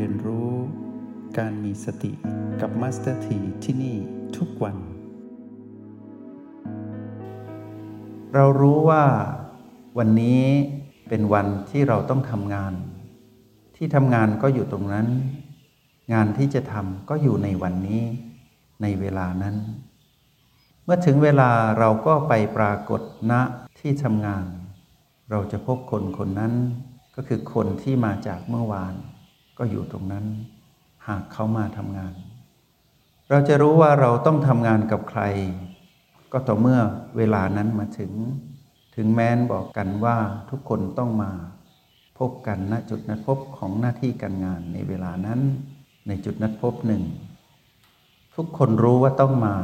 เรียนรู้ การมีสติกับ Master T ที่นี่ทุกวัน เรารู้ว่าวันนี้เป็นวันที่เราต้องทำงาน ที่ทำงานก็อยู่ตรงนั้น งานที่จะทำก็อยู่ในวันนี้ ในเวลานั้น เมื่อถึงเวลาเราก็ไปปรากฏณที่ทำงาน เราจะพบคนคนนั้นก็คือคนที่มาจากเมื่อวาน ก็อยู่ตรงนั้น หากเขามาทำงาน เราจะรู้ว่าเราต้องทำงานกับใคร ก็ต่อเมื่อเวลานั้นมาถึง ถึงแม้นบอกกันว่าทุกคนต้องมา พบกันณจุดนัดพบของหน้าที่การงานในเวลานั้น ในจุดนัดพบหนึ่งทุกคนรู้ว่าต้องมา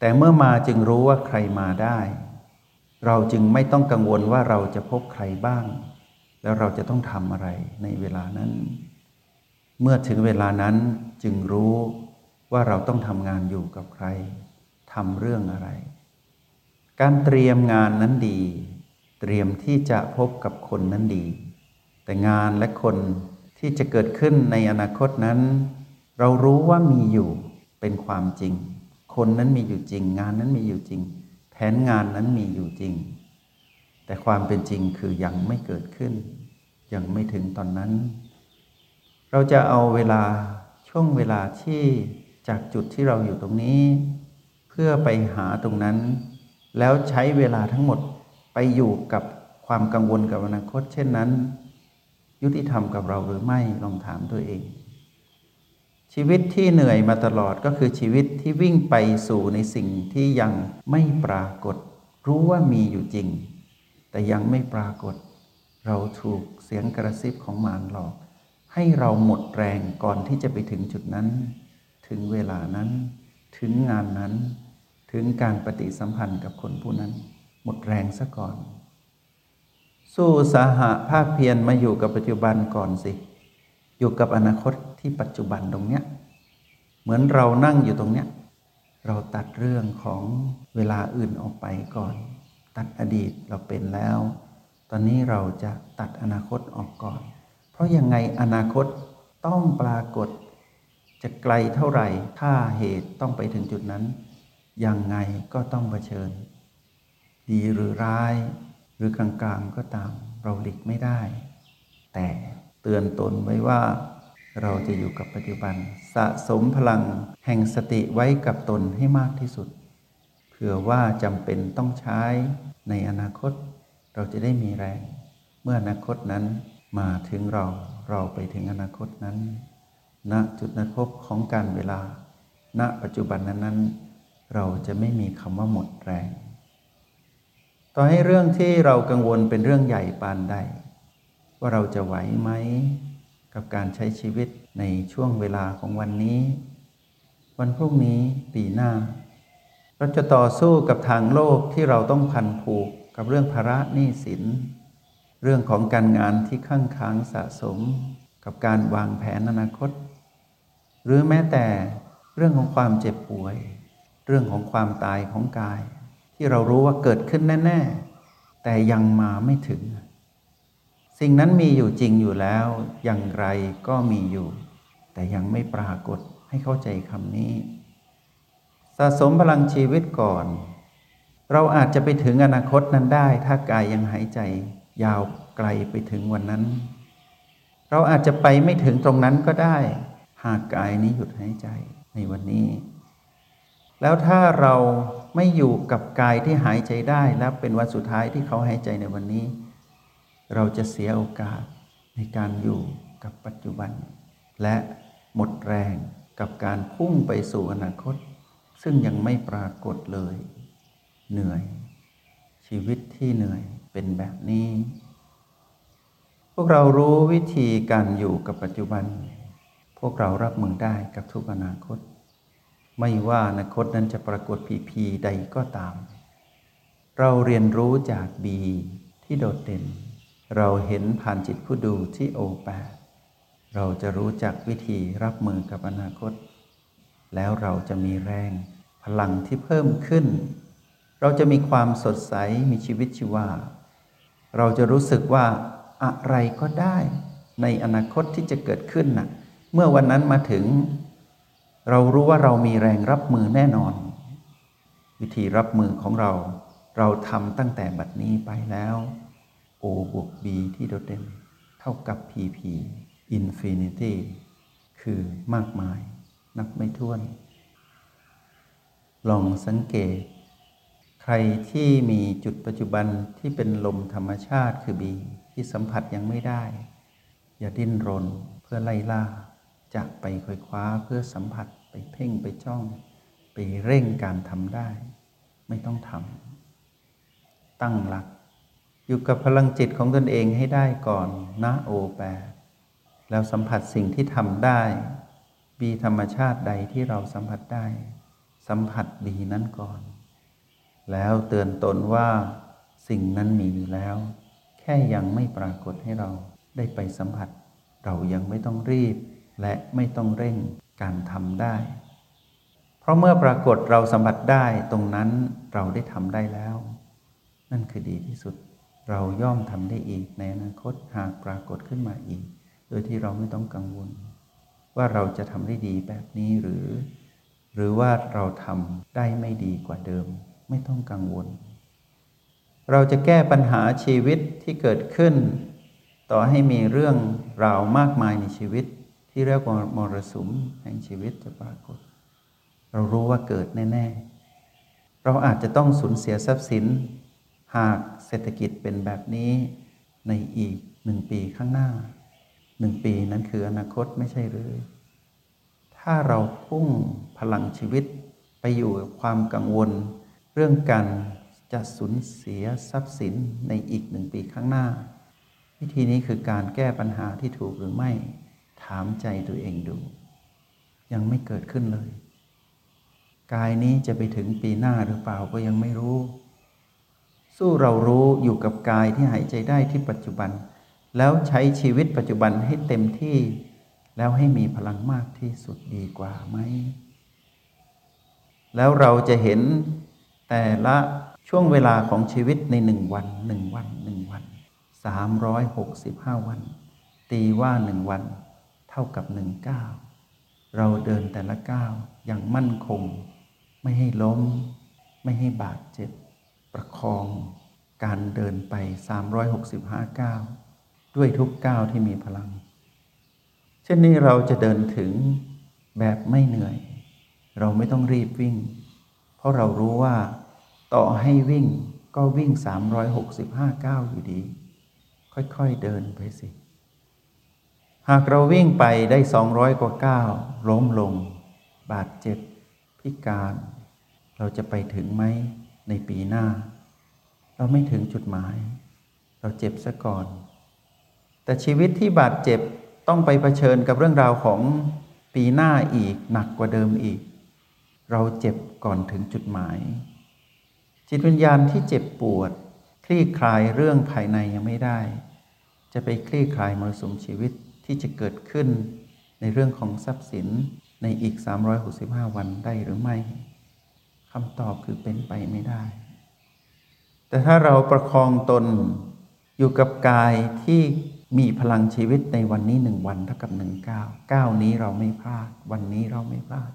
แต่เมื่อมาจึงรู้ว่าใครมาได้ เราจึงไม่ต้องกังวลว่าเราจะพบใครบ้าง แล้วเราจะต้องทำอะไรในเวลานั้น เมื่อถึงเวลานั้นจึงรู้ว่าเราต้องทำงานอยู่กับใครทำเรื่องอะไร การเตรียมงานนั้นดี เตรียมที่จะพบกับคนนั้นดี แต่งานและคนที่จะเกิดขึ้นในอนาคตนั้น เรารู้ว่ามีอยู่เป็นความจริง คนนั้นมีอยู่จริง งานนั้นมีอยู่จริง แผนงานนั้นมีอยู่จริง แต่ความเป็นจริงคือยังไม่เกิดขึ้น ยังไม่ถึงตอนนั้น เราจะเอาเวลาช่วงเวลาที่จากจุดที่เราอยู่ตรงนี้ เพื่อไปหาตรงนั้น แล้วใช้เวลาทั้งหมดไปอยู่กับความกังวลกับอนาคต เช่นนั้น ยุติธรรมกับเราหรือไม่ลองถามตัวเอง ชีวิตที่เหนื่อยมาตลอดก็คือชีวิตที่วิ่งไปสู่ในสิ่งที่ยังไม่ปรากฏ รู้ว่ามีอยู่จริง แต่ยังไม่ปรากฏ เราถูกเสียงกระซิบของมารหลอก ให้เราหมดแรงก่อนที่จะไปถึงจุดนั้น ถึงเวลานั้น ถึงงานนั้น ถึงการปฏิสัมพันธ์กับคนผู้นั้น หมดแรงซะก่อน สู้สาหะภาคเพียรมาอยู่กับปัจจุบันก่อนสิ อยู่กับอนาคตที่ปัจจุบันตรงเนี้ยเหมือนเรานั่งอยู่ตรงเนี้ยเราตัดเรื่องของเวลาอื่นออกไปก่อน ตัดอดีตเราเป็นแล้ว ตอนนี้เราจะตัดอนาคตออกก่อน เพราะยังไงอนาคตต้องปรากฏ จะไกลเท่าไหร่ถ้าเหตุต้องไปถึงจุดนั้น ยังไงก็ต้องเผชิญ ดีหรือร้าย หรือกลางๆก็ตามเราหลีกไม่ได้ แต่เตือนตนไว้ว่าเราจะอยู่กับปัจจุบัน สะสมพลังแห่งสติไว้กับตนให้มากที่สุด เผื่อว่าจำเป็นต้องใช้ในอนาคต เราจะได้มีแรง เมื่ออนาคตนั้นมาถึงเราเราไปถึงอนาคตนั้นณจุดนัดพบของการเวลา ณปัจจุบันนั้นๆเราจะไม่มีคำว่าหมดแรง ต่อให้เรื่องที่เรากังวลเป็นเรื่องใหญ่ปานใด ว่าเราจะไหวไหมกับการใช้ชีวิตในช่วงเวลาของวันนี้ วันพรุ่งนี้ปีหน้า เราจะต่อสู้กับทางโลกที่เราต้องพันผูกกับเรื่องภาระหนี้สิน เรื่องของการงานที่ข้างค้างสะสม กับการวางแผนอนาคต หรือแม้แต่เรื่องของความเจ็บป่วย เรื่องของความตายของกาย ที่เรารู้ว่าเกิดขึ้นแน่ ๆ แต่ยังมาไม่ถึง สิ่งนั้นมีอยู่จริงอยู่แล้ว อย่างไรก็มีอยู่ แต่ยังไม่ปรากฏให้เข้าใจคำนี้ สะสมพลังชีวิตก่อน เราอาจจะไปถึงอนาคตนั้นได้ ถ้ากายยังหายใจยาวไกลไปถึงวันนั้น เราอาจจะไปไม่ถึงตรงนั้นก็ได้ หากกายนี้หยุดหายใจในวันนี้ แล้วถ้าเราไม่อยู่กับกายที่หายใจได้และเป็นวันสุดท้ายที่เขาหายใจในวันนี้ เราจะเสียโอกาสในการอยู่กับปัจจุบัน และหมดแรงกับการพุ่งไปสู่อนาคต ซึ่งยังไม่ปรากฏเลย เหนื่อย ชีวิตที่เหนื่อยเป็นแบบนี้ พวกเรารู้วิธีการอยู่กับปัจจุบัน พวกเรารับมือได้กับทุกอนาคต ไม่ว่าอนาคตนั้นจะปรากฏพีพีใดก็ตาม เราเรียนรู้จากบีที่โดดเด่น เราเห็นผ่านจิตผู้ดูที่โอแปเราจะรู้จักวิธีรับมือกับอนาคต แล้วเราจะมีแรง พลังที่เพิ่มขึ้น เราจะมีความสดใสมีชีวิตชีวา เราจะรู้สึกว่าอะไรก็ได้ในอนาคตที่จะเกิดขึ้นน่ะเมื่อวันนั้นมาถึง เรารู้ว่าเรามีแรงรับมือแน่นอน วิธีรับมือของเรา เราทำตั้งแต่บัดนี้ไปแล้ว O บวก B ที่โดดเด่นเท่ากับ PP Infinity คือมากมาย นับไม่ถ้วน ลองสังเกต ใครที่มีจุดปัจจุบันที่เป็นลมธรรมชาติคือ B ที่สัมผัสยังไม่ได้ อย่าดิ้นรนเพื่อไล่ล่าจะไปคอยคว้าเพื่อสัมผัสไปเพ่งไปจ้อง ไปเร่งการทำได้ ไม่ต้องทำตั้งหลัก อยู่กับพลังจิตของตนเองให้ได้ก่อนนะโอแปแล้วสัมผัสสิ่งที่ทำได้ บีธรรมชาติใดที่เราสัมผัสได้ สัมผัสบีนั้นก่อน แล้วเตือนตนว่าสิ่งนั้นมีอยู่แล้ว แค่ยังไม่ปรากฏให้เราได้ไปสัมผัส เรายังไม่ต้องรีบ และไม่ต้องเร่งการทำได้ เพราะเมื่อปรากฏเราสัมผัสได้ตรงนั้นเราได้ทำได้แล้ว นั่นคือดีที่สุดเราย่อมทำได้อีกในอนาคตหากปรากฏขึ้นมาอีก โดยที่เราไม่ต้องกังวล ว่าเราจะทำได้ดีแบบนี้หรือ หรือว่าเราทำได้ไม่ดีกว่าเดิม ไม่ต้องกังวล เราจะแก้ปัญหาชีวิตที่เกิดขึ้น ต่อให้มีเรื่องราวมากมายในชีวิต ที่เรียกว่ามรสุมแห่งชีวิตจะปรากฏ เรารู้ว่าเกิดแน่ ๆ เราอาจจะต้องสูญเสียทรัพย์สิน หากเศรษฐกิจเป็นแบบนี้ในอีกหนึ่งปีข้างหน้าหนึ่งปีนั้นคืออนาคตไม่ใช่หรือ ถ้าเราพุ่งพลังชีวิตไปอยู่กับความกังวล เรื่องการจะสูญเสียทรัพย์สินในอีกหนึ่งปีข้างหน้า วิธีนี้คือการแก้ปัญหาที่ถูกหรือไม่ถามใจตัวเองดู ยังไม่เกิดขึ้นเลย กายนี้จะไปถึงปีหน้าหรือเปล่าก็ยังไม่รู้ สู้เรารู้อยู่กับกายที่หายใจได้ที่ปัจจุบัน แล้วใช้ชีวิตปัจจุบันให้เต็มที่ แล้วให้มีพลังมากที่สุดดีกว่าไหม แล้วเราจะเห็นแต่ละช่วงเวลาของชีวิตในหนึ่งวันหนึ่งวันหนึ่งวันสามร้อยหกสิบห้าวัน ตีว่าหนึ่งวัน เท่ากับหนึ่งก้าวเราเดินแต่ละก้าวอย่างมั่นคง ไม่ให้ล้ม ไม่ให้บาดเจ็บ ประคอง การเดินไป 365ก้าวด้วยทุกก้าวที่มีพลัง เช่นนี้เราจะเดินถึงแบบไม่เหนื่อย เราไม่ต้องรีบวิ่ง เพราะเรารู้ว่า ต่อให้วิ่งก็วิ่ง 365ก้าวอยู่ดี ค่อยๆเดินไปสิ หากเราวิ่งไปได้ 200 กว่าก้าวล้มลง บาดเจ็บ พิการ เราจะไปถึงไหมในปีหน้า เราไม่ถึงจุดหมาย เราเจ็บซะก่อน แต่ชีวิตที่บาดเจ็บ ต้องไปเผชิญกับเรื่องราวของปีหน้าอีกหนักกว่าเดิมอีก เราเจ็บก่อนถึงจุดหมาย จิตวิญญาณที่เจ็บปวด คลี่คลายเรื่องภายในยังไม่ได้ จะไปคลี่คลายมรสุมชีวิตที่จะเกิดขึ้น ในเรื่องของทรัพย์สินในอีก 365 วันได้หรือไม่คำตอบคือเป็นไปไม่ได้ แต่ถ้าเราประคองตนอยู่กับกายที่ มีพลังชีวิตในวันนี้หนึ่งวันเท่ากับหนึ่งก้าวก้าวนี้เราไม่พลาด วันนี้เราไม่พลาด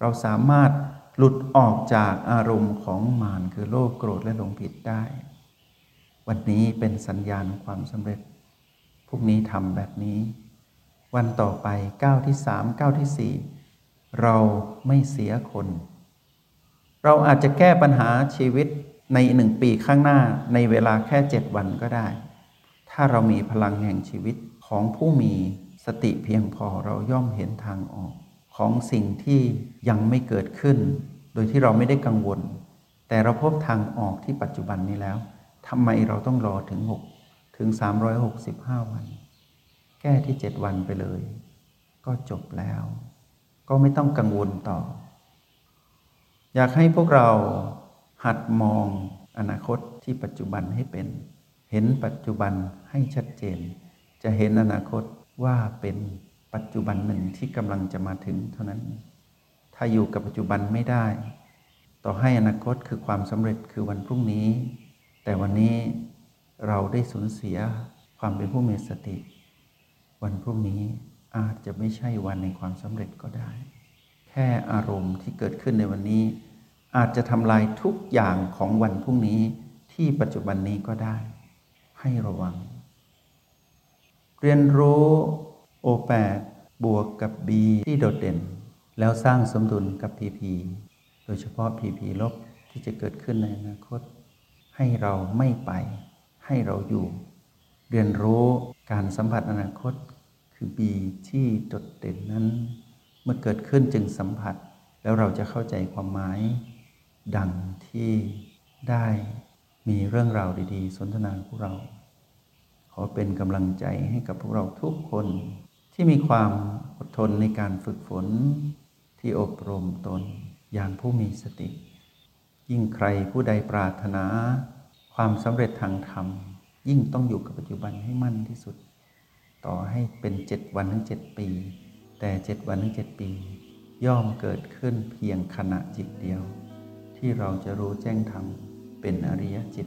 เราสามารถหลุดออกจากอารมณ์ของมารคือโลภโกรธและหลงผิดได้ วันนี้เป็นสัญญาณของความสำเร็จ พวกนี้ทำแบบนี้ วันต่อไปก้าวที่สามก้าวที่สี่เราไม่เสียคน เราอาจจะแก้ปัญหาชีวิตในหนึ่งปีข้างหน้าในเวลาแค่เจ็ดวันก็ได้ ถ้าเรามีพลังแห่งชีวิตของผู้มีสติเพียงพอเราย่อมเห็นทางออก ของสิ่งที่ยังไม่เกิดขึ้น โดยที่เราไม่ได้กังวล แต่เราพบทางออกที่ปัจจุบันนี้แล้วทำไมเราต้องรอถึง 6 ถึง 365 วัน แก้ที่ 7 วันไปเลย ก็จบแล้ว ก็ไม่ต้องกังวลต่อ อยากให้พวกเราหัดมองอนาคตที่ปัจจุบันให้เป็น ห็นปัจจุบันให้ชัดเจน จะเห็นอนาคตว่าเป็นปัจจุบันหนึ่งที่กำลังจะมาถึงเท่านั้น ถ้าอยู่กับปัจจุบันไม่ได้ ต่อให้อนาคตคือความสำเร็จคือวันพรุ่งนี้ แต่วันนี้เราได้สูญเสียความเป็นผู้มีสติ วันพรุ่งนี้อาจจะไม่ใช่วันในความสำเร็จก็ได้ แค่อารมณ์ที่เกิดขึ้นในวันนี้ อาจจะทำลายทุกอย่างของวันพรุ่งนี้ที่ปัจจุบันนี้ก็ได้ ให้ระวัง เรียนรู้ O8 บวกกับ B ที่โดดเด่น แล้วสร้างสมดุลกับ PP โดยเฉพาะ PP ลบที่จะเกิดขึ้นในอนาคต ให้เราไม่ไป ให้เราอยู่ เรียนรู้การสัมผัสอนาคต คือ B ที่โดดเด่นนั้น เมื่อเกิดขึ้นจึงสัมผัส แล้วเราจะเข้าใจความหมาย ดังที่ได้มีเรื่องราวดี ๆ สนทนาพวกเรา อเป็นกำลังใจให้กับพวกเราทุกคนที่มีความอดทนในการฝึกฝนที่อบรมตนอย่างผู้มีสติ ยิ่งใครผู้ใดปรารถนา ความสำเร็จทางธรรม ยิ่งต้องอยู่กับปัจจุบันให้มั่นที่สุด ต่อให้เป็นเจ็ดวันถึงเจ็ดปี แต่เจ็ดวันถึงเจ็ดปี ย่อมเกิดขึ้นเพียงขณะจิตเดียว ที่เราจะรู้แจ้งธรรมเป็นอริยจิต